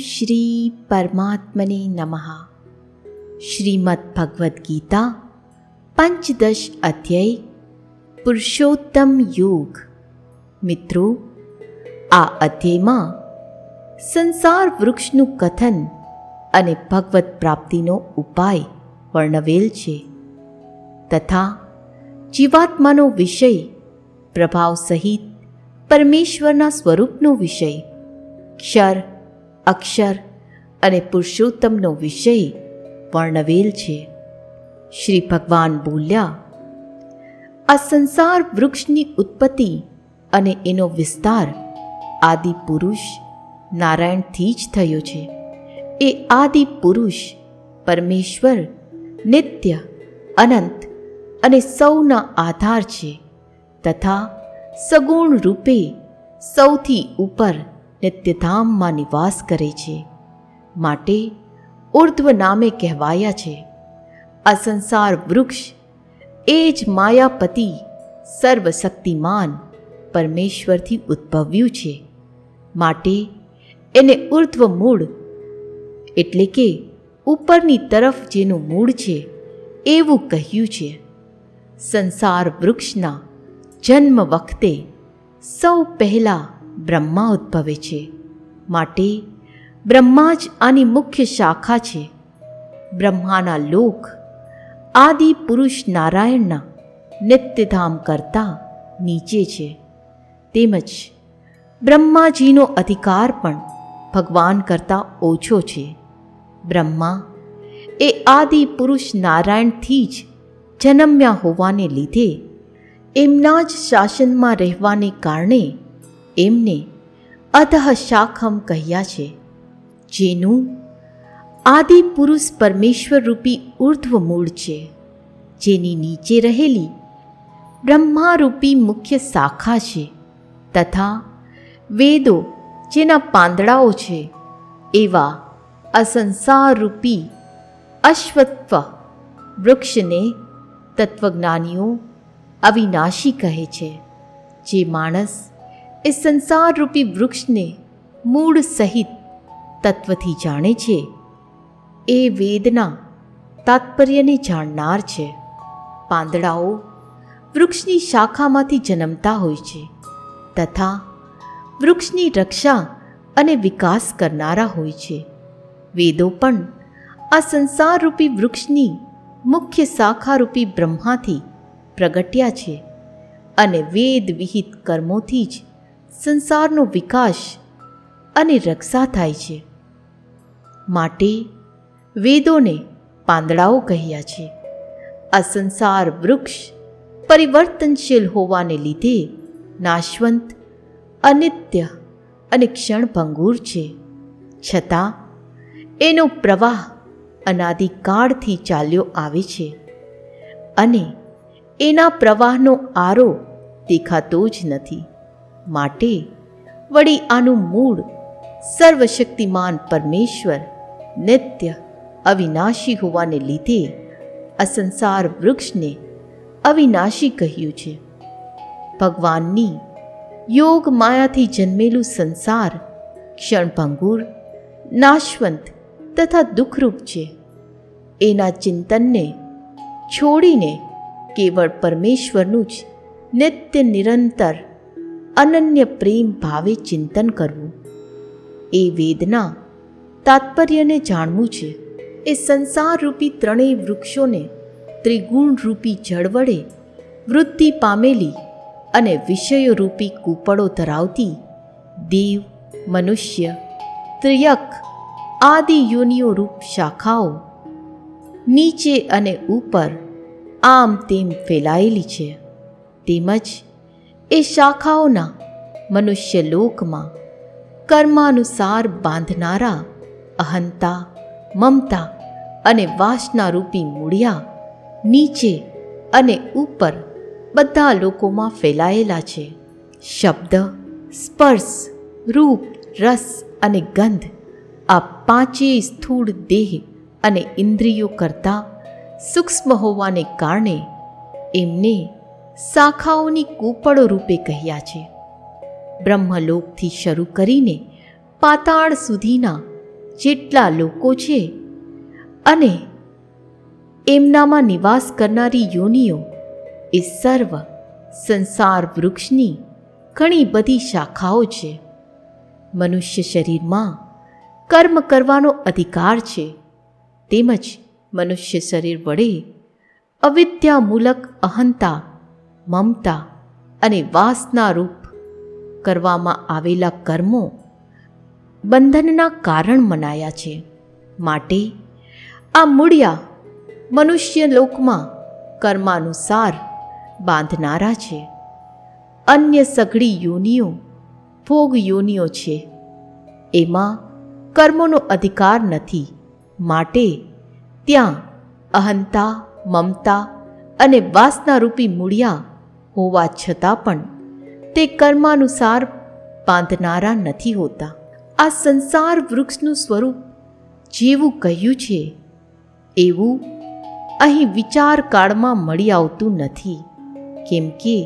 શ્રી પરમાત્મને નમઃ શ્રીમદ ભગવદ્ ગીતા પંચદશ અધ્યાય પુરુષોત્તમ યોગ મિત્રો આ અધ્યાયમાં સંસાર વૃક્ષનું કથન અને ભગવત પ્રાપ્તિનો ઉપાય વર્ણવેલ છે તથા જીવાત્માનો વિષય પ્રભાવ સહિત પરમેશ્વરના સ્વરૂપનો વિષય ક્ષર અક્ષર અને પુરુષોત્તમનો વિષય વર્ણવેલ છે. શ્રી ભગવાન બોલ્યા, આ સંસાર વૃક્ષની ઉત્પત્તિ અને એનો વિસ્તાર આદિ પુરુષ નારાયણથી જ થયો છે. એ આદિ પુરુષ પરમેશ્વર, નિત્ય, અનંત અને સૌના આધાર છે તથા સગુણ રૂપે સૌથી ઉપર નિત્યધામમાં નિવાસ કરે છે. માટે ઉર્ધ્વ નામે કહેવાયા છે. આ સંસાર વૃક્ષ, એ જ માયાપતિ સર્વશક્તિમાન પરમેશ્વરથી ઉદ્ભવ્યું છે. માટે એને ઉર્ધ્વ મૂળ એટલે કે ઉપરની તરફ જેનું મૂળ છે એવું કહ્યું છે. સંસાર વૃક્ષના જન્મ વખતે સૌ પહેલાં બ્રહ્મા ઉદ્ભવે છે. માટે બ્રહ્મા જ આની મુખ્ય શાખા છે. બ્રહ્માના લોક, આદિ પુરુષ નારાયણના નિત્યધામ કરતાં નીચે છે. તેમજ બ્રહ્માજીનો અધિકાર પણ ભગવાન કરતાં ઓછો છે. બ્રહ્મા એ આદિ પુરુષ નારાયણથી જ જન્મ્યા હોવાને લીધે એમના જ શાસનમાં રહેવાને કારણે એમને અધઃ શાખમ કહ્યા છે, જેનું આદિ પુરુષ પરમેશ્વર રૂપી ઉર્ધ્વ મૂળ છે, જેની નીચે રહેલી બ્રહ્મારૂપી મુખ્ય શાખા છે તથા વેદો જેના પાંદડાઓ છે, એવા અસંસારરૂપી અશ્વત્વ વૃક્ષને તત્વજ્ઞાનીઓ અવિનાશી કહે છે, જે માણસ એ સંસાર રૂપી વૃક્ષને મૂળ સહિત તત્વથી જાણે છે. એ વેદના તાત્પર્યને જાણનાર છે. પાંદડાઓ વૃક્ષની શાખામાંથી જન્મતા હોય છે તથા વૃક્ષની રક્ષા અને વિકાસ કરનારા હોય છે. વેદો પણ આ સંસારરૂપી વૃક્ષની મુખ્ય શાખારૂપી બ્રહ્માથી પ્રગટ્યા છે અને વેદ વિહિત કર્મોથી જ સંસારનો વિકાસ અને રક્ષા થાય છે. માટે વેદોને પાંદડાઓ કહ્યા છે. આ સંસાર વૃક્ષ પરિવર્તનશીલ હોવાને લીધે નાશવંત, અનિત્ય અને ક્ષણભંગુર છે. છતાં એનો પ્રવાહ અનાદિકાળથી ચાલ્યો આવે છે અને એના પ્રવાહનો આરો દેખાતો જ નથી. માટે વળી આનું મૂળ સર્વશક્તિમાન પરમેશ્વર, નિત્ય અવિનાશી હોવાને લીધે આ સંસાર વૃક્ષને અવિનાશી કહ્યું છે. ભગવાનની યોગ માયાથી જન્મેલું સંસાર ક્ષણભંગુર, નાશવંત તથા દુઃખરૂપ છે. એના ચિંતનને છોડીને કેવળ પરમેશ્વરનું જ નિત્ય નિરંતર અનન્ય પ્રેમ ભાવે ચિંતન કરવું. એ વેદના તાત્પર્યને જાણવું છે. એ સંસારરૂપી ત્રણેય વૃક્ષોને ત્રિગુણરૂપી જળ વડે વૃદ્ધિ પામેલી અને વિષયોરૂપી કૂપળો ધરાવતી દેવ, મનુષ્ય, ત્રિયક આદિ યોનિઓ રૂપ શાખાઓ નીચે અને ઉપર આમ તેમ ફેલાયેલી છે. તેમજ એ શાખાઓના મનુષ્ય લોકમાં કર્માનુસાર બાંધનારા, અહંતા, મમતા અને વાસનારૂપી મૂળિયા નીચે અને ઉપર બધા લોકોમાં ફેલાયેલા છે. શબ્દ, સ્પર્શ, રૂપ, રસ અને ગંધ આ પાંચેય સ્થૂળ દેહ અને ઇન્દ્રિયો કરતાં સૂક્ષ્મ હોવાને કારણે એમને શાખાઓની કૂપળો રૂપે કહ્યા છે. બ્રહ્મલોકથી શરૂ કરીને પાતાળ સુધીના જેટલા લોકો છે અને એમનામાં નિવાસ કરનારી યોનિઓ એ સર્વ સંસાર વૃક્ષની ઘણી બધી શાખાઓ છે. મનુષ્ય શરીરમાં કર્મ કરવાનો અધિકાર છે. તેમજ મનુષ્ય શરીર વડે અવિદ્યામૂલક અહંતા મમતા અને વાસના રૂપ કરવામાં આવેલા કર્મો બંધનના કારણ મનાયા છે. માટે આ મૂળિયા મનુષ્ય લોકમાં કર્માનુસાર બાંધનારા છે. અન્ય સઘળી યોનિઓ, ભોગ યોનિઓ છે. એમાં કર્મોનો અધિકાર નથી. માટે ત્યાં અહંતા, મમતા અને વાસનારૂપી મૂળિયા હોવા છતાં પણ તે કર્માનુસાર બાંધનારા નથી હોતા. આ સંસાર વૃક્ષનું સ્વરૂપ જેવું કહ્યું છે, એવું અહીં વિચાર કાળમાં મળી આવતું નથી. કેમ કે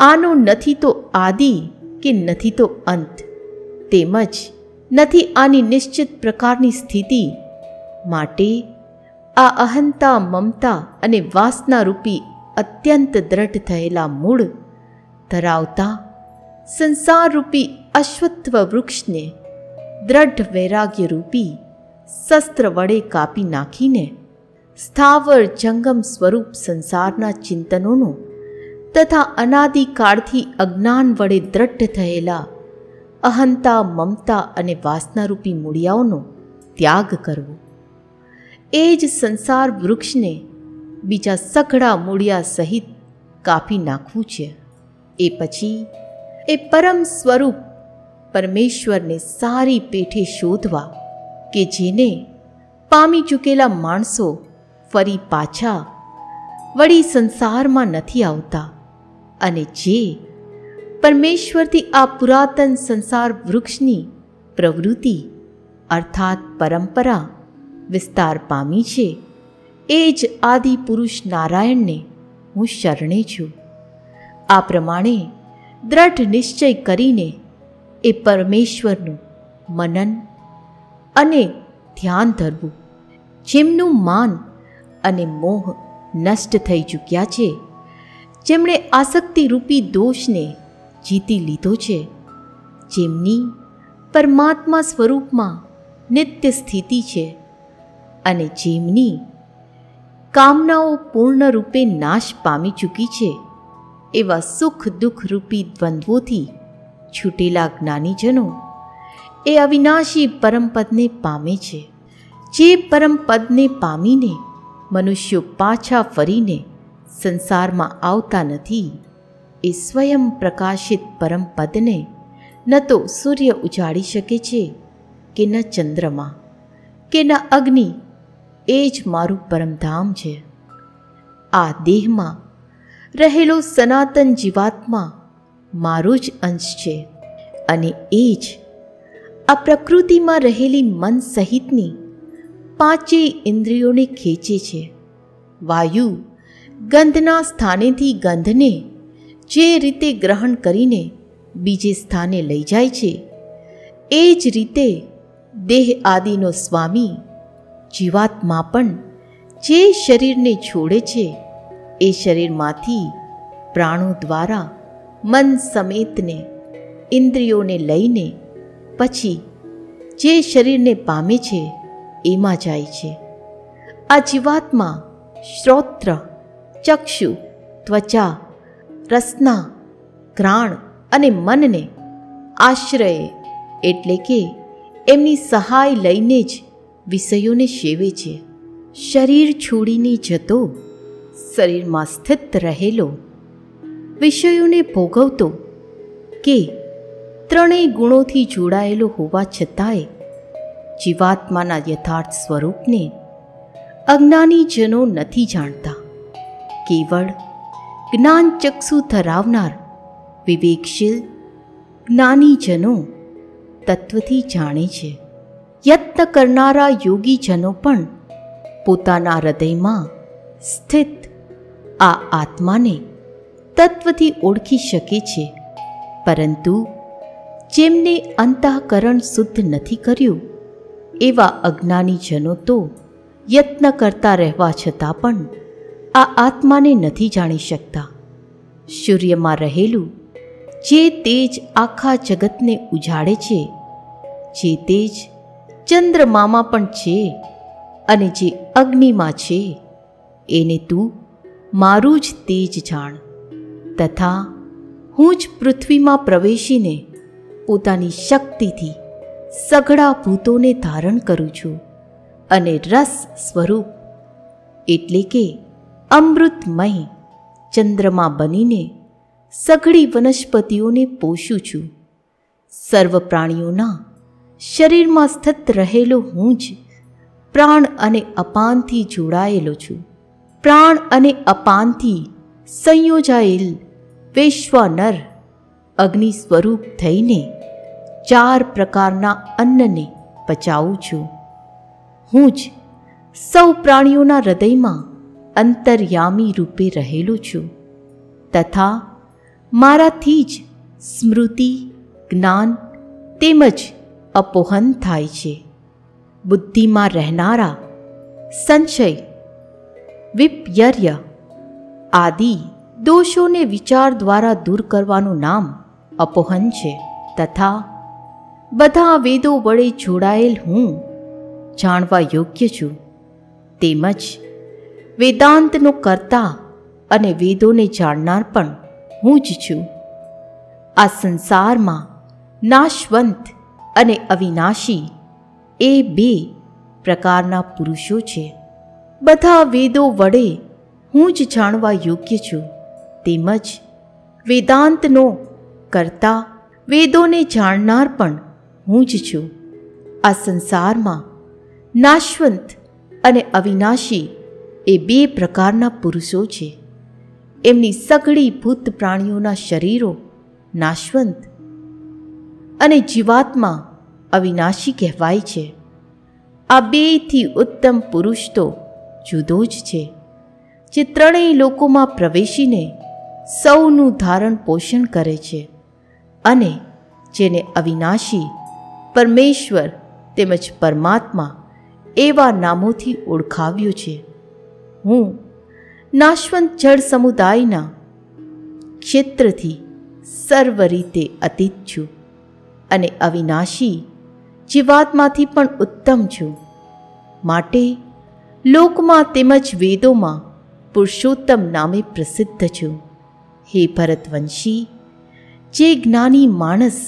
આનો નથી તો આદિ કે નથી તો અંત. તેમજ નથી આની નિશ્ચિત પ્રકારની સ્થિતિ માટે આ અહંતા, મમતા અને વાસનારૂપી અત્યંત દ્રઢ થયેલા મૂળ ધરાવતા સંસારરૂપી અશ્વત્વ વૃક્ષને દ્રઢ વૈરાગ્યરૂપી શસ્ત્ર વડે કાપી નાખીને સ્થાવર જંગમ સ્વરૂપ સંસારના ચિંતનોનો તથા અનાદિકાળથી અજ્ઞાન વડે દ્રઢ થયેલા અહંતા, મમતા અને વાસનારૂપી મૂળિયાઓનો ત્યાગ કરવો. એ જ સંસાર વૃક્ષને બીજા સઘળા મૂળિયા સહિત કાપી નાખવું છે. એ પછી એ પરમ સ્વરૂપ પરમેશ્વરને સારી પેઠે શોધવા કે જેને પામી ચૂકેલા માણસો ફરી પાછા વળી સંસારમાં નથી આવતા અને જે પરમેશ્વરથી આ પુરાતન સંસાર વૃક્ષની પ્રવૃત્તિ અર્થાત પરંપરા વિસ્તાર પામી છે. એ જ આદિ પુરુષ નારાયણને હું શરણે છું. આ પ્રમાણે દ્રઢ નિશ્ચય કરીને એ પરમેશ્વરનું મનન અને ધ્યાન ધરવું, જેમનું માન અને મોહ નષ્ટ થઈ ચૂક્યા છે, જેમણે આસક્તિરૂપી દોષને જીતી લીધો છે, જેમની પરમાત્મા સ્વરૂપમાં નિત્ય સ્થિતિ છે અને જેમની કામનાઓ પૂર્ણ રૂપે નાશ પામી ચૂકી છે. એવા સુખ દુઃખ રૂપી દ્વંદ્વોથી છૂટેલા જ્ઞાનીજનો એ અવિનાશી પરમપદને પામે છે. જે પરમપદને પામીને મનુષ્યો પાછા ફરીને સંસારમાં આવતા નથી, એ સ્વયં પ્રકાશિત પરમપદને ન તો સૂર્ય ઉજાડી શકે છે કે ન ચંદ્રમા, કે ન અગ્નિ એ જ મારું પરમધામ છે. આ દેહમાં રહેલો સનાતન જીવાત્મા મારો જ અંશ છે અને એ જ આ પ્રકૃતિમાં રહેલી મન સહિતની પાંચેય ઇન્દ્રિયોને ખેંચે છે. વાયુ ગંધના સ્થાનેથી ગંધને જે રીતે ગ્રહણ કરીને બીજે સ્થાને લઈ જાય છે, એ જ રીતે દેહ આદિનો સ્વામી જીવાત્મા પણ જે શરીરને છોડે છે, એ શરીરમાંથી પ્રાણો દ્વારા મન સમેતને, ઇન્દ્રિયોને લઈને પછી જે શરીરને પામે છે, એમાં જાય છે. આ જીવાત્મા શ્રોત્ર, ચક્ષુ, ત્વચા, રસના, ઘ્રાણ અને મનને આશ્રય એટલે કે એમની સહાય લઈને જ વિષયોને સેવે છે. શરીર છોડીને જતો, શરીરમાં સ્થિત રહેલો. વિષયોને ભોગવતો કે ત્રણેય ગુણોથી જોડાયેલો હોવા છતાંય જીવાત્માના યથાર્થ સ્વરૂપને અજ્ઞાનીજનો નથી જાણતા. કેવળ જ્ઞાનચક્ષુ ધરાવનાર વિવેકશીલ જ્ઞાનીજનો તત્વથી જાણે છે. યત્ન કરનારા યોગીજનો પણ પોતાના હૃદયમાં સ્થિત આ આત્માને તત્વથી ઓળખી શકે છે. પરંતુ જેમને અંતઃકરણ શુદ્ધ નથી કર્યું, એવા અજ્ઞાનીજનો તો યત્ન કરતા રહેવા છતાં પણ આ આત્માને નથી જાણી શકતા. સૂર્યમાં રહેલું જે તેજ આખા જગતને ઉજાડે છે, જે તેજ ચંદ્રમામાં પણ છે અને જે અગ્નિમાં છે, એને તું મારું જ તેજ જાણ. તથા હું જ પૃથ્વીમાં પ્રવેશીને પોતાની શક્તિથી સઘળા ભૂતોને ધારણ કરું છું અને રસ સ્વરૂપ એટલે કે અમૃતમય ચંદ્રમા બનીને સઘળી વનસ્પતિઓને પોષું છું. સર્વ પ્રાણીઓના શરીરમાં સ્થિત રહેલો હું જ પ્રાણ અને અપાનથી જોડાયેલો છું. પ્રાણ અને અપાનથી સંયોજાયેલ વૈશ્વનર અગ્નિ સ્વરૂપ થઈને ચાર પ્રકારના અન્નને પચાવું છું. હું જ સૌ પ્રાણીઓના હૃદયમાં અંતર્યામી રૂપે રહેલો છું તથા મારાથી જ સ્મૃતિ, જ્ઞાન તેમજ અપોહન થાય છે. બુદ્ધિમાં રહેનારા, સંશય વિપયર્ય આદિ દોષોને વિચાર દ્વારા દૂર કરવાનું નામ અપોહન છે. તથા બધા વેદો વડે જોડાયેલ હું જાણવા યોગ્ય છું. તેમજ વેદાંતનો કર્તા અને વેદોને જાણનાર પણ હું જ છું. આ સંસારમાં નાશવંત અને અવિનાશી. એ બે પ્રકારના પુરુષો છે. બધા વેદો વડે હું જ જાણવા યોગ્ય છું. તેમજ વેદાંતનો કરતા વેદોને જાણનાર પણ હું જ છું. આ સંસારમાં નાશવંત અને અવિનાશી એ બે પ્રકારના પુરુષો છે. એમની સઘળી ભૂત પ્રાણીઓના શરીરો નાશવંત અને જીવાત્મા અવિનાશી કહેવાય છે. આ બેથી ઉત્તમ પુરુષ તો જુદો જ છે. જે ત્રણેય લોકોમાં પ્રવેશીને સૌનું ધારણ પોષણ કરે છે અને જેને અવિનાશી પરમેશ્વર તેમજ પરમાત્મા એવા નામોથી ઓળખાવ્યો છે. હું નાશવંત જળ સમુદાયના ક્ષેત્રથી સર્વ રીતે અતીત છું. અને અવિનાશી જીવાત્માથી પણ ઉત્તમ છું. માટે લોકમાં તેમજ વેદોમાં પુરુષોત્તમ નામે પ્રસિદ્ધ છું. હે ભરતવંશી, જે જ્ઞાની માણસ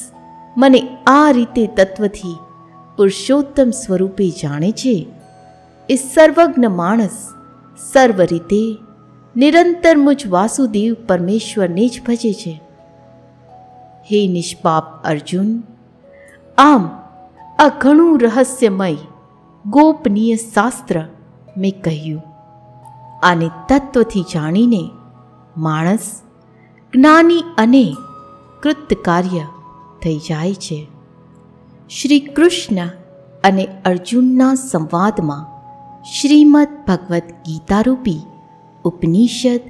મને આ રીતે તત્વથી પુરુષોત્તમ સ્વરૂપે જાણે છે, એ સર્વજ્ઞ માણસ સર્વ રીતે નિરંતર મુજ વાસુદેવ પરમેશ્વરને જ ભજે છે. હે નિષ્પાપ અર્જુન આમ, આ ઘણું રહસ્યમય, ગોપનીય શાસ્ત્ર મેં કહ્યું. આને તત્વથી જાણીને માણસ, જ્ઞાની અને કૃતકાર્ય થઈ જાય છે. શ્રી કૃષ્ણ અને અર્જુનના સંવાદમાં શ્રીમદ ભગવદ્ ગીતારૂપી ઉપનિષદ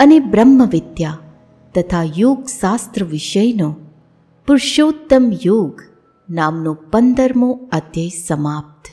અને બ્રહ્મવિદ્યા તથા યોગશાસ્ત્ર વિષયનો પુરુષોત્તમ યોગ નામનો પંદરમો અધ્યાય સમાપ્ત.